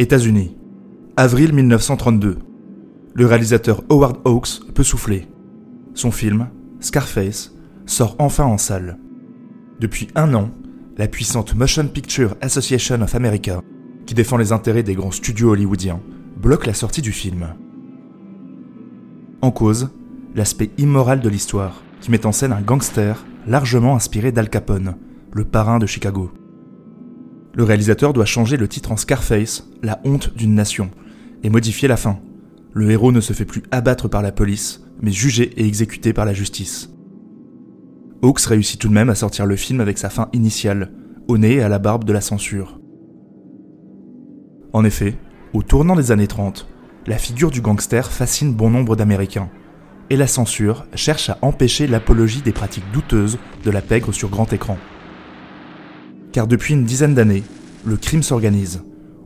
États-Unis. Avril 1932. Le réalisateur Howard Hawks peut souffler. Son film, Scarface, sort enfin en salle. Depuis un an, la puissante Motion Picture Association of America, qui défend les intérêts des grands studios hollywoodiens, bloque la sortie du film. En cause, l'aspect immoral de l'histoire, qui met en scène un gangster largement inspiré d'Al Capone, le parrain de Chicago. Le réalisateur doit changer le titre en Scarface, la honte d'une nation, et modifier la fin. Le héros ne se fait plus abattre par la police, mais jugé et exécuté par la justice. Hawks réussit tout de même à sortir le film avec sa fin initiale, au nez et à la barbe de la censure. En effet, au tournant des années 30, la figure du gangster fascine bon nombre d'Américains, et la censure cherche à empêcher l'apologie des pratiques douteuses de la pègre sur grand écran. Car depuis une dizaine d'années, le crime s'organise.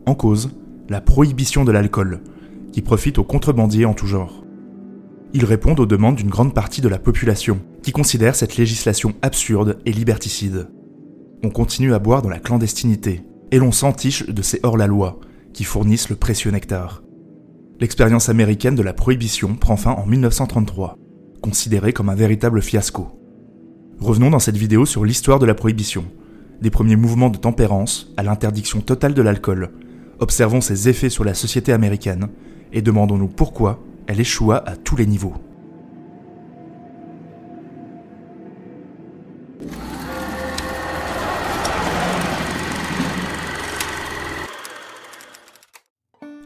En cause, la prohibition de l'alcool, qui profite aux contrebandiers en tout genre. Ils répondent aux demandes d'une grande partie de la population, qui considère cette législation absurde et liberticide. On continue à boire dans la clandestinité, et l'on s'entiche de ces hors-la-loi, qui fournissent le précieux nectar. L'expérience américaine de la prohibition prend fin en 1933, considérée comme un véritable fiasco. Revenons dans cette vidéo sur l'histoire de la prohibition, des premiers mouvements de tempérance à l'interdiction totale de l'alcool. Observons ses effets sur la société américaine et demandons-nous pourquoi elle échoua à tous les niveaux.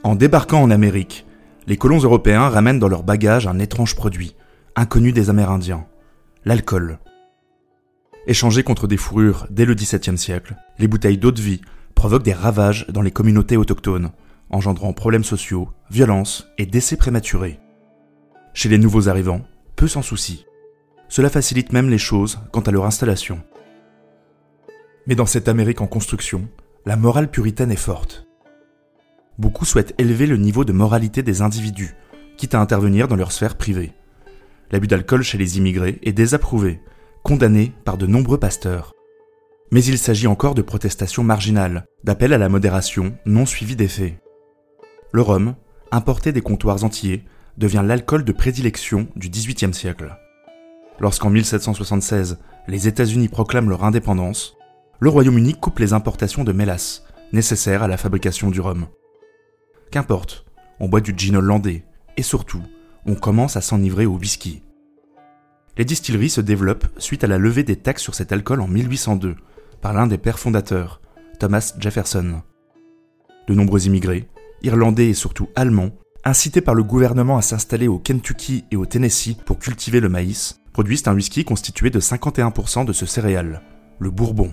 En débarquant en Amérique, les colons européens ramènent dans leur bagage un étrange produit, inconnu des Amérindiens, l'alcool. Échangé contre des fourrures dès le XVIIe siècle, les bouteilles d'eau de vie provoquent des ravages dans les communautés autochtones, engendrant problèmes sociaux, violences et décès prématurés. Chez les nouveaux arrivants, peu s'en soucient. Cela facilite même les choses quant à leur installation. Mais dans cette Amérique en construction, la morale puritaine est forte beaucoup souhaitent élever le niveau de moralité des individus, quitte à intervenir dans leur sphère privée. L'abus d'alcool chez les immigrés est désapprouvé, condamné par de nombreux pasteurs. Mais il s'agit encore de protestations marginales, d'appels à la modération non suivis d'effet. Le rhum, importé des comptoirs entiers, devient l'alcool de prédilection du XVIIIe siècle. Lorsqu'en 1776, les États-Unis proclament leur indépendance, le Royaume-Uni coupe les importations de mélasse, nécessaires à la fabrication du rhum. Qu'importe, on boit du gin hollandais, et surtout, on commence à s'enivrer au whisky. Les distilleries se développent suite à la levée des taxes sur cet alcool en 1802 par l'un des pères fondateurs, Thomas Jefferson. De nombreux immigrés, irlandais et surtout allemands, incités par le gouvernement à s'installer au Kentucky et au Tennessee pour cultiver le maïs, produisent un whisky constitué de 51% de ce céréal, le bourbon.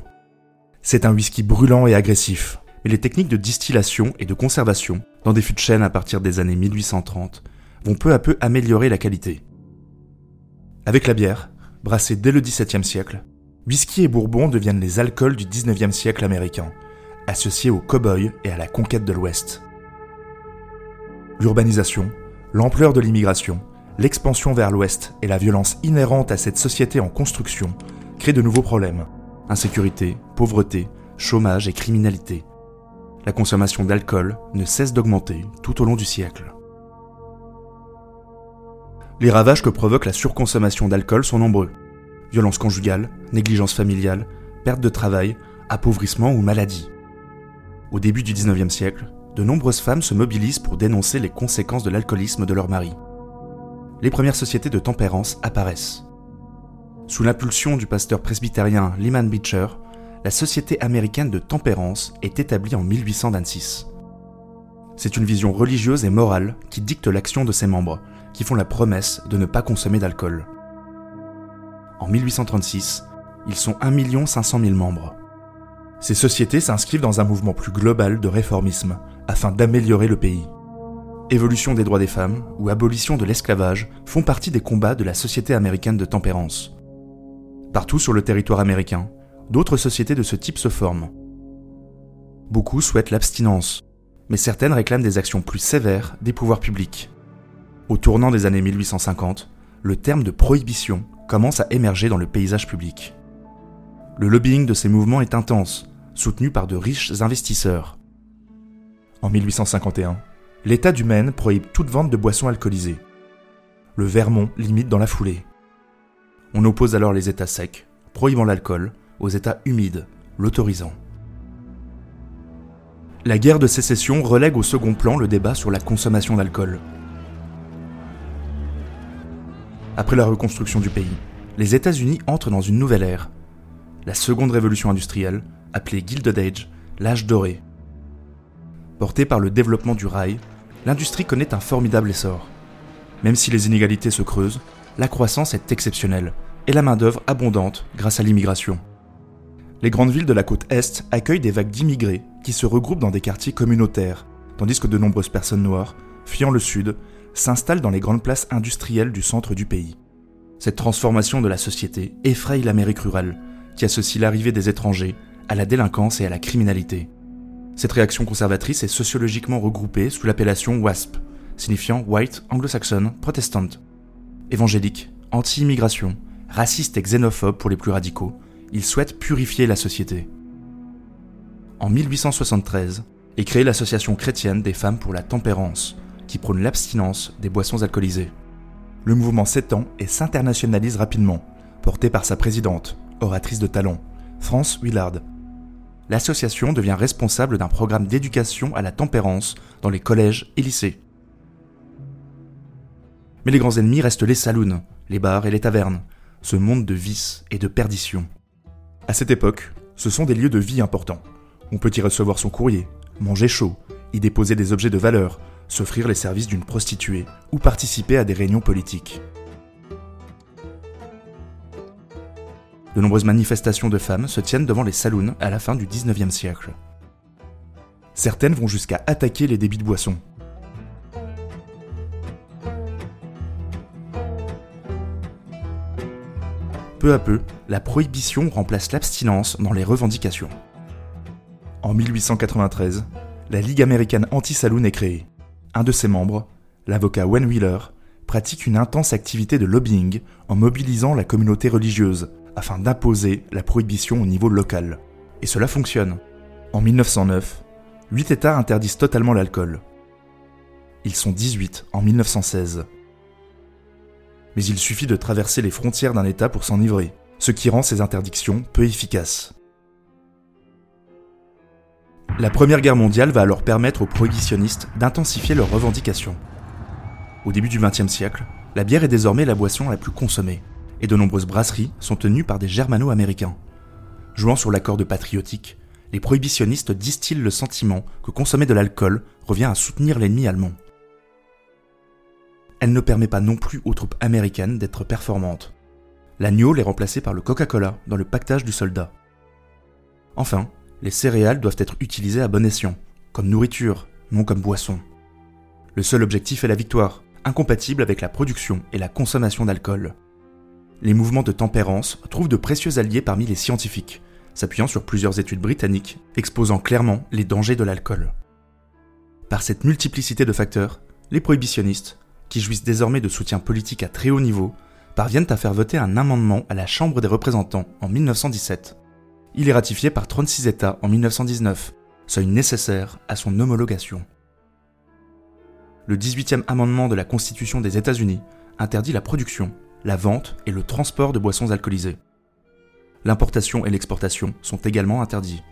C'est un whisky brûlant et agressif, mais les techniques de distillation et de conservation, dans des fûts de chêne à partir des années 1830, vont peu à peu améliorer la qualité. Avec la bière, brassée dès le XVIIe siècle, whisky et bourbon deviennent les alcools du XIXe siècle américain, associés aux cow-boys et à la conquête de l'Ouest. L'urbanisation, l'ampleur de l'immigration, l'expansion vers l'Ouest et la violence inhérente à cette société en construction créent de nouveaux problèmes. Insécurité, pauvreté, chômage et criminalité, la consommation d'alcool ne cesse d'augmenter tout au long du siècle. Les ravages que provoque la surconsommation d'alcool sont nombreux. Violence conjugale, négligence familiale, perte de travail, appauvrissement ou maladie. Au début du 19e siècle, de nombreuses femmes se mobilisent pour dénoncer les conséquences de l'alcoolisme de leur mari. Les premières sociétés de tempérance apparaissent. Sous l'impulsion du pasteur presbytérien Lyman Beecher, la Société américaine de tempérance est établie en 1826. C'est une vision religieuse et morale qui dicte l'action de ses membres, qui font la promesse de ne pas consommer d'alcool. En 1836, ils sont 1 500 000 membres. Ces sociétés s'inscrivent dans un mouvement plus global de réformisme afin d'améliorer le pays. Évolution des droits des femmes ou abolition de l'esclavage font partie des combats de la Société américaine de tempérance. Partout sur le territoire américain, d'autres sociétés de ce type se forment. Beaucoup souhaitent l'abstinence, mais certaines réclament des actions plus sévères des pouvoirs publics. Au tournant des années 1850, le terme de prohibition commence à émerger dans le paysage public. Le lobbying de ces mouvements est intense, soutenu par de riches investisseurs. En 1851, l'État du Maine prohibe toute vente de boissons alcoolisées. Le Vermont limite dans la foulée. On oppose alors les États secs, prohibant l'alcool, aux États humides, l'autorisant. La guerre de sécession relègue au second plan le débat sur la consommation d'alcool. Après la reconstruction du pays, les États-Unis entrent dans une nouvelle ère, la seconde révolution industrielle, appelée Gilded Age, l'âge doré. Portée par le développement du rail, l'industrie connaît un formidable essor. Même si les inégalités se creusent, la croissance est exceptionnelle et la main-d'œuvre abondante grâce à l'immigration. Les grandes villes de la côte Est accueillent des vagues d'immigrés qui se regroupent dans des quartiers communautaires, tandis que de nombreuses personnes noires, fuyant le Sud, s'installent dans les grandes places industrielles du centre du pays. Cette transformation de la société effraie l'Amérique rurale, qui associe l'arrivée des étrangers à la délinquance et à la criminalité. Cette réaction conservatrice est sociologiquement regroupée sous l'appellation WASP, signifiant White Anglo-Saxon Protestant. Évangélique, anti-immigration, raciste et xénophobe pour les plus radicaux, il souhaite purifier la société. En 1873 est créée l'Association chrétienne des femmes pour la tempérance, qui prône l'abstinence des boissons alcoolisées. Le mouvement s'étend et s'internationalise rapidement, porté par sa présidente, oratrice de talent, France Willard, l'association devient responsable d'un programme d'éducation à la tempérance dans les collèges et lycées. Mais les grands ennemis restent les saloons, les bars et les tavernes, ce monde de vices et de perdition. À cette époque, ce sont des lieux de vie importants. On peut y recevoir son courrier, manger chaud, y déposer des objets de valeur, s'offrir les services d'une prostituée ou participer à des réunions politiques. de nombreuses manifestations de femmes se tiennent devant les saloons à la fin du 19e siècle. Certaines vont jusqu'à attaquer les débits de boissons. Peu à peu, la prohibition remplace l'abstinence dans les revendications. En 1893, la Ligue américaine anti-saloon est créée. Un de ses membres, l'avocat Wayne Wheeler, pratique une intense activité de lobbying en mobilisant la communauté religieuse, afin d'imposer la prohibition au niveau local. Et cela fonctionne. En 1909, 8 États interdisent totalement l'alcool. Ils sont 18 en 1916. Mais il suffit de traverser les frontières d'un État pour s'enivrer, ce qui rend ces interdictions peu efficaces. La Première Guerre mondiale va alors permettre aux prohibitionnistes d'intensifier leurs revendications. Au début du XXe siècle, la bière est désormais la boisson la plus consommée et de nombreuses brasseries sont tenues par des germano-américains. Jouant sur l'accord de patriotique, les prohibitionnistes distillent le sentiment que consommer de l'alcool revient à soutenir l'ennemi allemand. Elle ne permet pas non plus aux troupes américaines d'être performantes. L'agneau est remplacé par le Coca-Cola dans le pactage du soldat. Enfin, les céréales doivent être utilisées à bon escient, comme nourriture, non comme boisson. Le seul objectif est la victoire, incompatible avec la production et la consommation d'alcool les mouvements de tempérance trouvent de précieux alliés parmi les scientifiques, s'appuyant sur plusieurs études britanniques exposant clairement les dangers de l'alcool. Par cette multiplicité de facteurs, les prohibitionnistes, qui jouissent désormais de soutien politique à très haut niveau, parviennent à faire voter un amendement à la Chambre des représentants en 1917. Il est ratifié par 36 États en 1919, seuil nécessaire à son homologation. Le 18e amendement de la Constitution des États-Unis interdit la production, la vente et le transport de boissons alcoolisées. L'importation et l'exportation sont également interdits.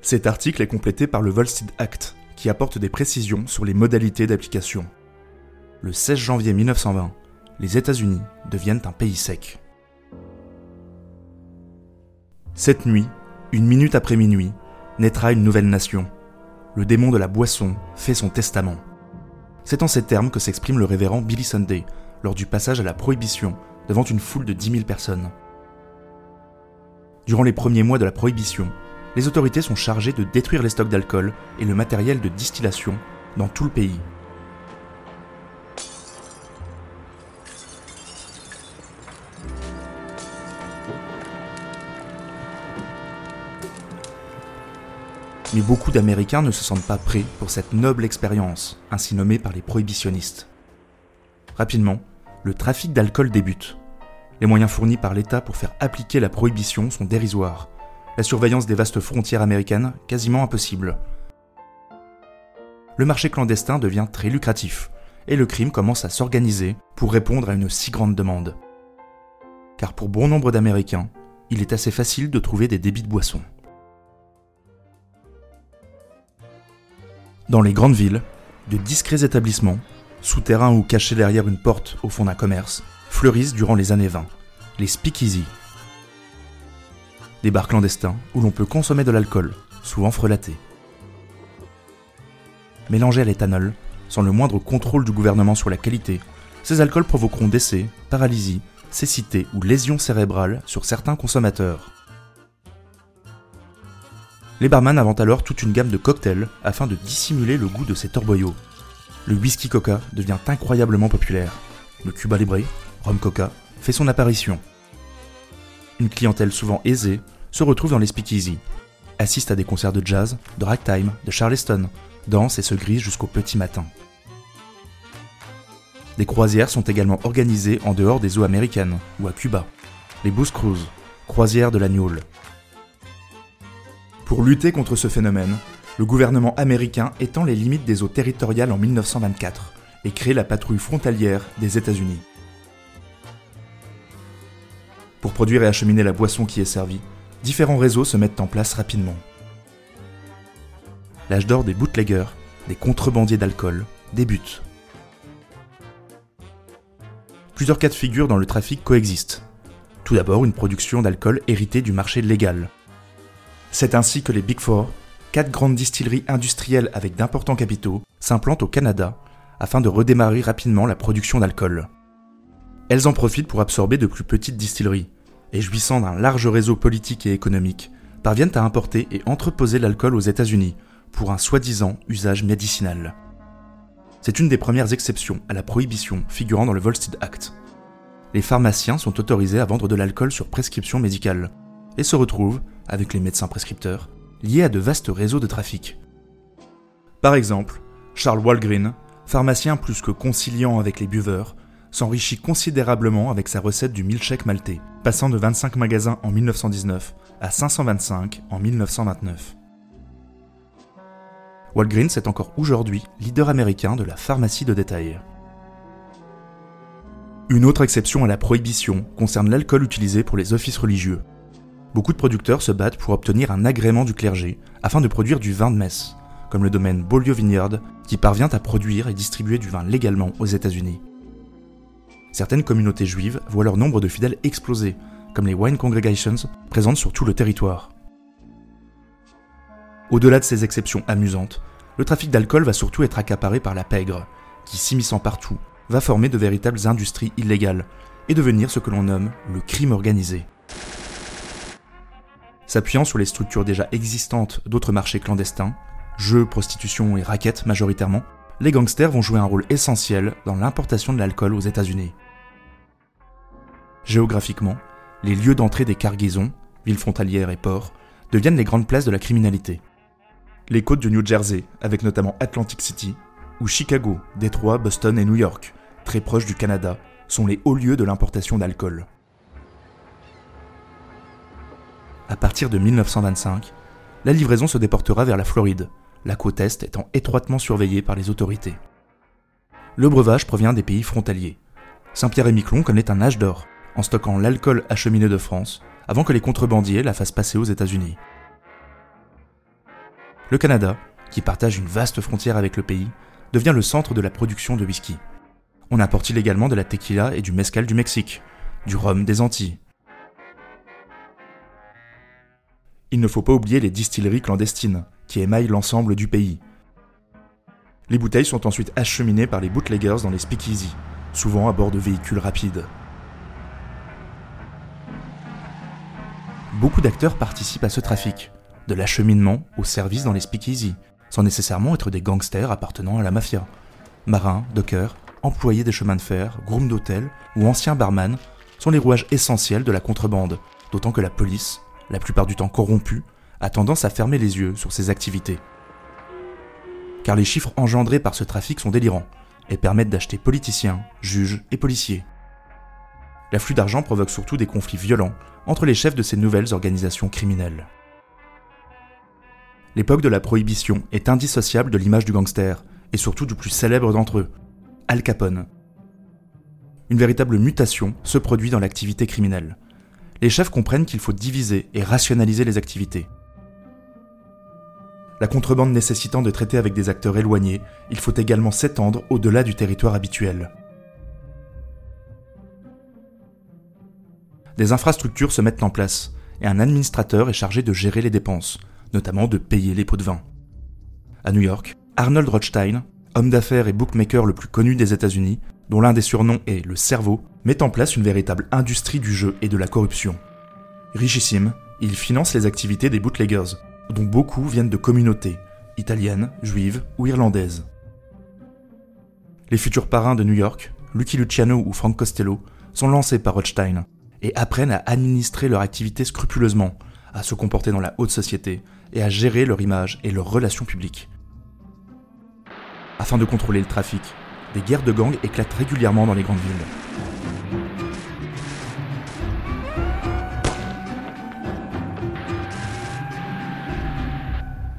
Cet article est complété par le Volstead Act, qui apporte des précisions sur les modalités d'application. Le 16 janvier 1920, les États-Unis deviennent un pays sec. Cette nuit, une minute après minuit, naîtra une nouvelle nation. Le démon de la boisson fait son testament. C'est en ces termes que s'exprime le révérend Billy Sunday, lors du passage à la prohibition devant une foule de 10 000 personnes. Durant les premiers mois de la prohibition, les autorités sont chargées de détruire les stocks d'alcool et le matériel de distillation dans tout le pays. Mais beaucoup d'Américains ne se sentent pas prêts pour cette noble expérience, ainsi nommée par les prohibitionnistes. Rapidement, le trafic d'alcool débute. Les moyens fournis par l'État pour faire appliquer la prohibition sont dérisoires. La surveillance des vastes frontières américaines quasiment impossible. le marché clandestin devient très lucratif et le crime commence à s'organiser pour répondre à une si grande demande. Car pour bon nombre d'Américains, il est assez facile de trouver des débits de boissons. Dans les grandes villes, de discrets établissements, souterrains ou cachés derrière une porte au fond d'un commerce, fleurissent durant les années 20, les speakeasy. Des bars clandestins où l'on peut consommer de l'alcool, souvent frelaté. Mélangés à l'éthanol, sans le moindre contrôle du gouvernement sur la qualité, ces alcools provoqueront décès, paralysie, cécité ou lésions cérébrales sur certains consommateurs. Les barman inventent alors toute une gamme de cocktails afin de dissimuler le goût de ces torboyaux. Le whisky coca devient incroyablement populaire. Le Cuba Libre, Rum Coca, fait son apparition. Une clientèle souvent aisée se retrouve dans les speakeasy, assiste à des concerts de jazz, de ragtime, de charleston, danse et se grise jusqu'au petit matin. Des croisières sont également organisées en dehors des eaux américaines ou à Cuba. Les Booze Cruise, croisières de la Newell. Pour lutter contre ce phénomène, le gouvernement américain étend les limites des eaux territoriales en 1924 et crée la patrouille frontalière des États-Unis. Pour produire et acheminer la boisson qui est servie, différents réseaux se mettent en place rapidement. L'âge d'or des bootleggers, des contrebandiers d'alcool, débute. Plusieurs cas de figure dans le trafic coexistent. Tout d'abord, une production d'alcool héritée du marché légal. C'est ainsi que les Big Four, quatre grandes distilleries industrielles avec d'importants capitaux, s'implantent au Canada afin de redémarrer rapidement la production d'alcool. Elles en profitent pour absorber de plus petites distilleries, et jouissant d'un large réseau politique et économique, parviennent à importer et entreposer l'alcool aux États-Unis pour un soi-disant usage médicinal. C'est une des premières exceptions à la prohibition figurant dans le Volstead Act. Les pharmaciens sont autorisés à vendre de l'alcool sur prescription médicale et se retrouvent, avec les médecins prescripteurs, liés à de vastes réseaux de trafic. Par exemple, Charles Walgreen, pharmacien plus que conciliant avec les buveurs, s'enrichit considérablement avec sa recette du milkshake maltais, passant de 25 magasins en 1919 à 525 en 1929. Walgreens est encore aujourd'hui leader américain de la pharmacie de détail. Une autre exception à la prohibition concerne l'alcool utilisé pour les offices religieux. Beaucoup de producteurs se battent pour obtenir un agrément du clergé afin de produire du vin de messe, comme le domaine Beaulieu Vineyard qui parvient à produire et distribuer du vin légalement aux États-Unis. Certaines communautés juives voient leur nombre de fidèles exploser, comme les Wine Congregations présentes sur tout le territoire. Au-delà de ces exceptions amusantes, le trafic d'alcool va surtout être accaparé par la pègre, qui, s'immisçant partout, va former de véritables industries illégales et devenir ce que l'on nomme le crime organisé. S'appuyant sur les structures déjà existantes d'autres marchés clandestins, jeux, prostitution et raquettes majoritairement, les gangsters vont jouer un rôle essentiel dans l'importation de l'alcool aux États-Unis. Géographiquement, les lieux d'entrée des cargaisons, villes frontalières et ports, deviennent les grandes places de la criminalité les côtes du New Jersey, avec notamment Atlantic City, ou Chicago, Détroit, Boston et New York, très proches du Canada, sont les hauts lieux de l'importation d'alcool. À partir de 1925, la livraison se déportera vers la Floride, la côte Est étant étroitement surveillée par les autorités. Le breuvage provient des pays frontaliers. Saint-Pierre-et-Miquelon connaît un âge d'or, en stockant l'alcool acheminé de France, avant que les contrebandiers la fassent passer aux États-Unis. Le Canada, qui partage une vaste frontière avec le pays, devient le centre de la production de whisky. On importe illégalement de la tequila et du mezcal du Mexique, du rhum des Antilles. Il ne faut pas oublier les distilleries clandestines, qui émaillent l'ensemble du pays. Les bouteilles sont ensuite acheminées par les bootleggers dans les speakeasy, souvent à bord de véhicules rapides. Beaucoup d'acteurs participent à ce trafic, de l'acheminement au service dans les speakeasy, sans nécessairement être des gangsters appartenant à la mafia. Marins, dockers, employés des chemins de fer, grooms d'hôtel ou anciens barman sont les rouages essentiels de la contrebande, d'autant que la police, la plupart du temps corrompue, a tendance à fermer les yeux sur ces activités. Car les chiffres engendrés par ce trafic sont délirants et permettent d'acheter politiciens, juges et policiers. L'afflux d'argent provoque surtout des conflits violents entre les chefs de ces nouvelles organisations criminelles. l'époque de la prohibition est indissociable de l'image du gangster, et surtout du plus célèbre d'entre eux, Al Capone. Une véritable mutation se produit dans l'activité criminelle. Les chefs comprennent qu'il faut diviser et rationaliser les activités. La contrebande nécessitant de traiter avec des acteurs éloignés, il faut également s'étendre au-delà du territoire habituel. Des infrastructures se mettent en place, et un administrateur est chargé de gérer les dépenses, notamment de payer les pots de vin. À New York, Arnold Rothstein, homme d'affaires et bookmaker le plus connu des États-Unis, dont l'un des surnoms est le cerveau, met en place une véritable industrie du jeu et de la corruption. Richissime, il finance les activités des bootleggers, dont beaucoup viennent de communautés, italiennes, juives ou irlandaises. Les futurs parrains de New York, Lucky Luciano ou Frank Costello, sont lancés par Rothstein et apprennent à administrer leur activité scrupuleusement, à se comporter dans la haute société et à gérer leur image et leurs relations publiques. Afin de contrôler le trafic, des guerres de gangs éclatent régulièrement dans les grandes villes.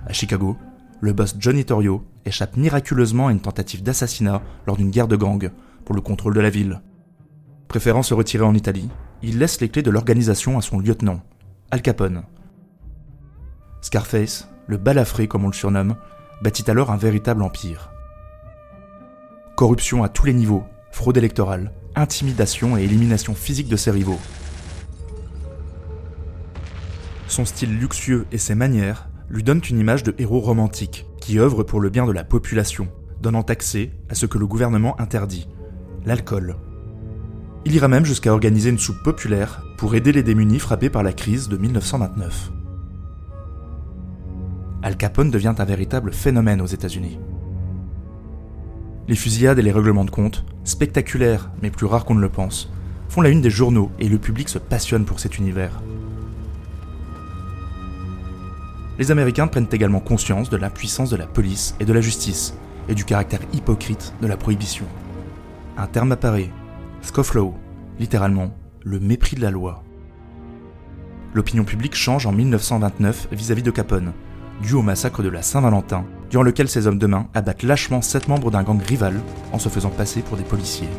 À Chicago, le boss Johnny Torrio échappe miraculeusement à une tentative d'assassinat lors d'une guerre de gangs pour le contrôle de la ville. Préférant se retirer en Italie, il laisse les clés de l'organisation à son lieutenant, Al Capone. Scarface, le balafré comme on le surnomme, bâtit alors un véritable empire. Corruption à tous les niveaux, fraude électorale, intimidation et élimination physique de ses rivaux. Son style luxueux et ses manières lui donnent une image de héros romantique qui œuvre pour le bien de la population, donnant accès à ce que le gouvernement interdit, l'alcool. Il ira même jusqu'à organiser une soupe populaire pour aider les démunis frappés par la crise de 1929. Al Capone devient un véritable phénomène aux États-Unis. Les fusillades et les règlements de compte, spectaculaires mais plus rares qu'on ne le pense, font la une des journaux et le public se passionne pour cet univers. Les Américains prennent également conscience de l'impuissance de la police et de la justice, et du caractère hypocrite de la prohibition. Un terme apparaît, scofflaw, littéralement le mépris de la loi. L'opinion publique change en 1929 vis-à-vis de Capone, dû au massacre de la Saint-Valentin, durant lequel ces hommes de main abattent lâchement sept membres d'un gang rival en se faisant passer pour des policiers.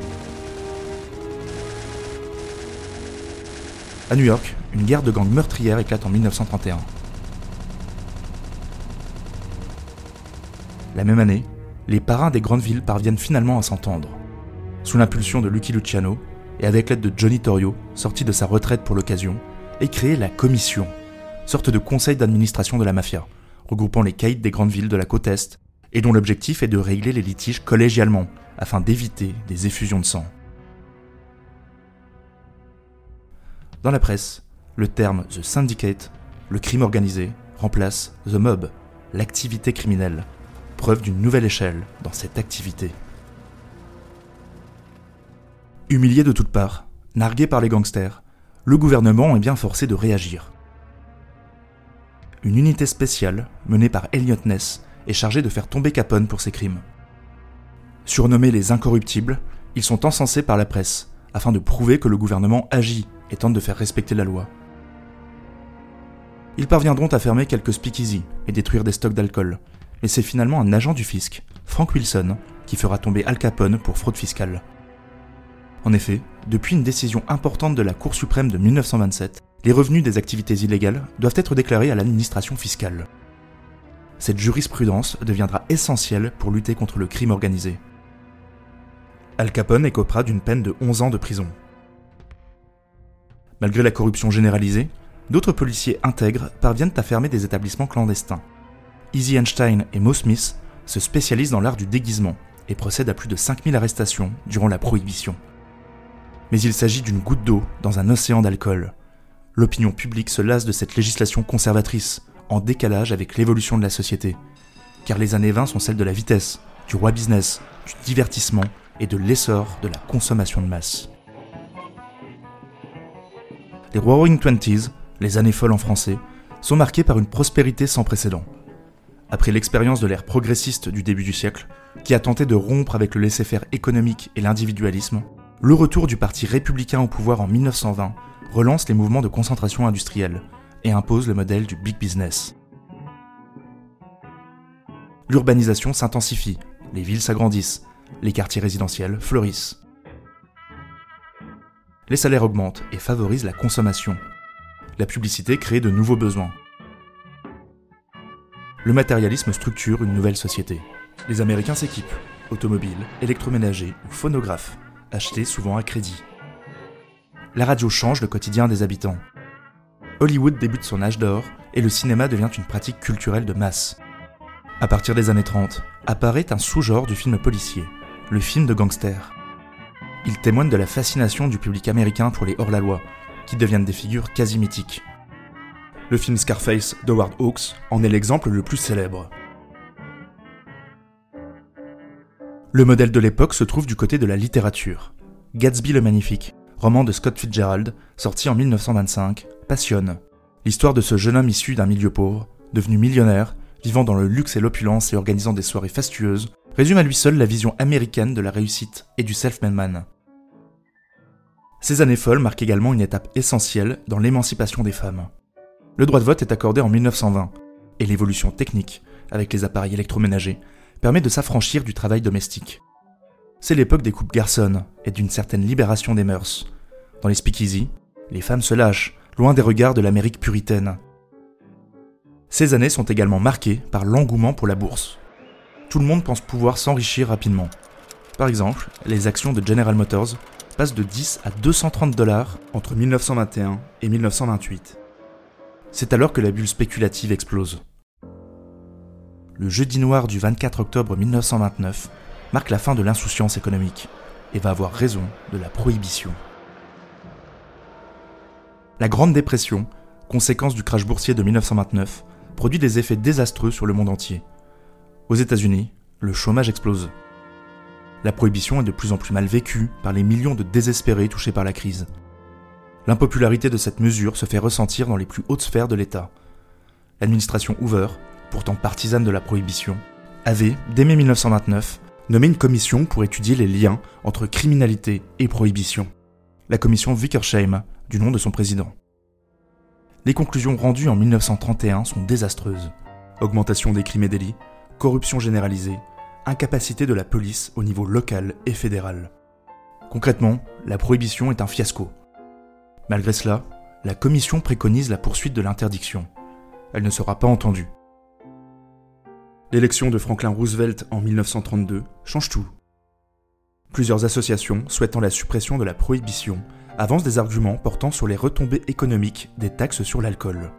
À New York, une guerre de gangs meurtrière éclate en 1931. La même année, les parrains des grandes villes parviennent finalement à s'entendre. Sous l'impulsion de Lucky Luciano, et avec l'aide de Johnny Torrio, sorti de sa retraite pour l'occasion, est créée la Commission, sorte de conseil d'administration de la mafia, regroupant les caïds des grandes villes de la côte Est, et dont l'objectif est de régler les litiges collégialement, afin d'éviter des effusions de sang. Dans la presse, le terme The Syndicate, le crime organisé, remplace The Mob, l'activité criminelle, preuve d'une nouvelle échelle dans cette activité. Humilié de toutes parts, nargué par les gangsters, le gouvernement est bien forcé de réagir. Une unité spéciale, menée par Elliot Ness, est chargée de faire tomber Capone pour ses crimes. Surnommés les incorruptibles, ils sont encensés par la presse, afin de prouver que le gouvernement agit et tente de faire respecter la loi. Ils parviendront à fermer quelques speakeasy et détruire des stocks d'alcool, mais c'est finalement un agent du fisc, Frank Wilson, qui fera tomber Al Capone pour fraude fiscale. En effet, depuis une décision importante de la Cour suprême de 1927, les revenus des activités illégales doivent être déclarés à l'administration fiscale. Cette jurisprudence deviendra essentielle pour lutter contre le crime organisé. Al Capone écopera d'une peine de 11 ans de prison. Malgré la corruption généralisée, d'autres policiers intègres parviennent à fermer des établissements clandestins. Easy Einstein et Mo Smith se spécialisent dans l'art du déguisement et procèdent à plus de 5000 arrestations durant la Prohibition. Mais il s'agit d'une goutte d'eau dans un océan d'alcool. L'opinion publique se lasse de cette législation conservatrice, en décalage avec l'évolution de la société. Car les années 20 sont celles de la vitesse, du roi business, du divertissement et de l'essor de la consommation de masse. Les Roaring Twenties, les années folles en français, sont marquées par une prospérité sans précédent. Après l'expérience de l'ère progressiste du début du siècle, qui a tenté de rompre avec le laisser-faire économique et l'individualisme, le retour du parti républicain au pouvoir en 1920 relance les mouvements de concentration industrielle et impose le modèle du big business. l'urbanisation s'intensifie, les villes s'agrandissent, les quartiers résidentiels fleurissent. Les salaires augmentent et favorisent la consommation. La publicité crée de nouveaux besoins. Le matérialisme structure une nouvelle société. Les Américains s'équipent, automobiles, électroménagers ou phonographes, achetés souvent à crédit. La radio change le quotidien des habitants. Hollywood débute son âge d'or et le cinéma devient une pratique culturelle de masse. À partir des années 30, apparaît un sous-genre du film policier, le film de gangster. Il témoigne de la fascination du public américain pour les hors-la-loi, qui deviennent des figures quasi mythiques. Le film Scarface d'Howard Hawks en est l'exemple le plus célèbre. Le modèle de l'époque se trouve du côté de la littérature. Gatsby le Magnifique, roman de Scott Fitzgerald, sorti en 1925, passionne. L'histoire de ce jeune homme issu d'un milieu pauvre, devenu millionnaire, vivant dans le luxe et l'opulence et organisant des soirées fastueuses, résume à lui seul la vision américaine de la réussite et du self-made man. Ces années folles marquent également une étape essentielle dans l'émancipation des femmes. Le droit de vote est accordé en 1920, et l'évolution technique, avec les appareils électroménagers, permet de s'affranchir du travail domestique. C'est l'époque des coupes garçonnes et d'une certaine libération des mœurs. Dans les speakeasy, les femmes se lâchent, loin des regards de l'Amérique puritaine. Ces années sont également marquées par l'engouement pour la bourse. Tout le monde pense pouvoir s'enrichir rapidement. Par exemple, les actions de General Motors passent de 10 à 230 dollars entre 1921 et 1928. C'est alors que la bulle spéculative explose. Le jeudi noir du 24 octobre 1929 marque la fin de l'insouciance économique et va avoir raison de la prohibition. La Grande Dépression, conséquence du crash boursier de 1929, produit des effets désastreux sur le monde entier. Aux États-Unis, le chômage explose. La prohibition est de plus en plus mal vécue par les millions de désespérés touchés par la crise. L'impopularité de cette mesure se fait ressentir dans les plus hautes sphères de l'État. L'administration Hoover, pourtant partisane de la prohibition, avait, dès mai 1929, nommé une commission pour étudier les liens entre criminalité et prohibition. La commission Wickersheim, du nom de son président. Les conclusions rendues en 1931 sont désastreuses. Augmentation des crimes et délits, corruption généralisée, incapacité de la police au niveau local et fédéral. Concrètement, la prohibition est un fiasco. Malgré cela, la commission préconise la poursuite de l'interdiction. Elle ne sera pas entendue. L'élection de Franklin Roosevelt en 1932 change tout. Plusieurs associations souhaitant la suppression de la prohibition avancent des arguments portant sur les retombées économiques des taxes sur l'alcool.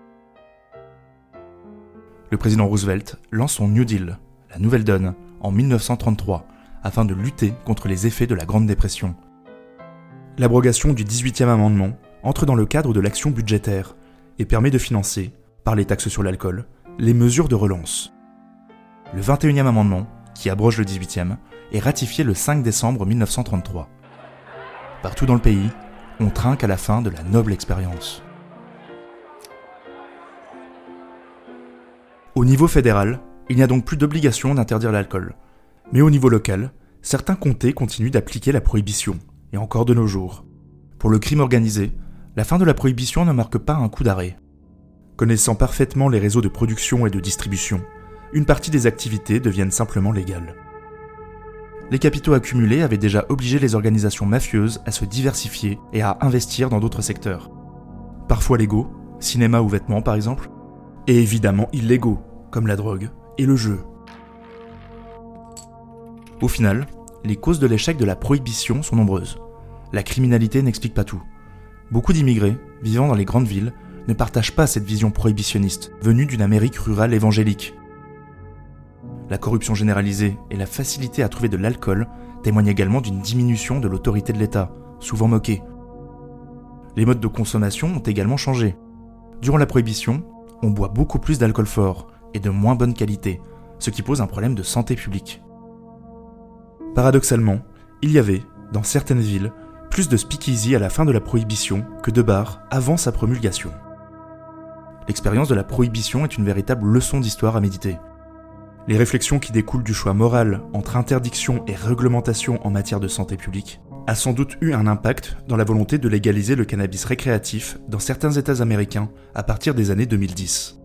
Le président Roosevelt lance son New Deal, la nouvelle donne, en 1933, afin de lutter contre les effets de la Grande Dépression. L'abrogation du 18e amendement entre dans le cadre de l'action budgétaire et permet de financer, par les taxes sur l'alcool, les mesures de relance. Le 21e amendement, qui abroge le 18e, est ratifié le 5 décembre 1933. Partout dans le pays, on trinque à la fin de la noble expérience. Au niveau fédéral, il n'y a donc plus d'obligation d'interdire l'alcool. Mais au niveau local, certains comtés continuent d'appliquer la prohibition, et encore de nos jours. Pour le crime organisé, la fin de la prohibition ne marque pas un coup d'arrêt. Connaissant parfaitement les réseaux de production et de distribution, une partie des activités deviennent simplement légales. Les capitaux accumulés avaient déjà obligé les organisations mafieuses à se diversifier et à investir dans d'autres secteurs. Parfois légaux, cinéma ou vêtements par exemple, et évidemment illégaux, comme la drogue et le jeu. Au final, les causes de l'échec de la prohibition sont nombreuses. La criminalité n'explique pas tout. Beaucoup d'immigrés, vivant dans les grandes villes, ne partagent pas cette vision prohibitionniste, venue d'une Amérique rurale évangélique. La corruption généralisée et la facilité à trouver de l'alcool témoignent également d'une diminution de l'autorité de l'État, souvent moquée. Les modes de consommation ont également changé. Durant la prohibition, on boit beaucoup plus d'alcool fort, et de moins bonne qualité, ce qui pose un problème de santé publique. Paradoxalement, il y avait, dans certaines villes, plus de speakeasy à la fin de la prohibition que de bars avant sa promulgation. L'expérience de la prohibition est une véritable leçon d'histoire à méditer. Les réflexions qui découlent du choix moral entre interdiction et réglementation en matière de santé publique a sans doute eu un impact dans la volonté de légaliser le cannabis récréatif dans certains États américains à partir des années 2010.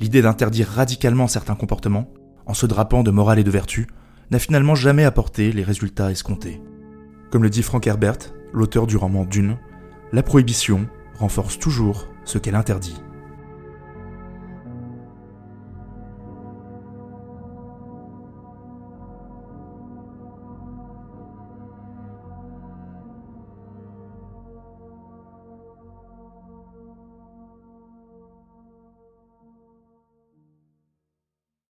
L'idée d'interdire radicalement certains comportements, en se drapant de morale et de vertu, n'a finalement jamais apporté les résultats escomptés. Comme le dit Frank Herbert, l'auteur du roman Dune, la prohibition renforce toujours ce qu'elle interdit.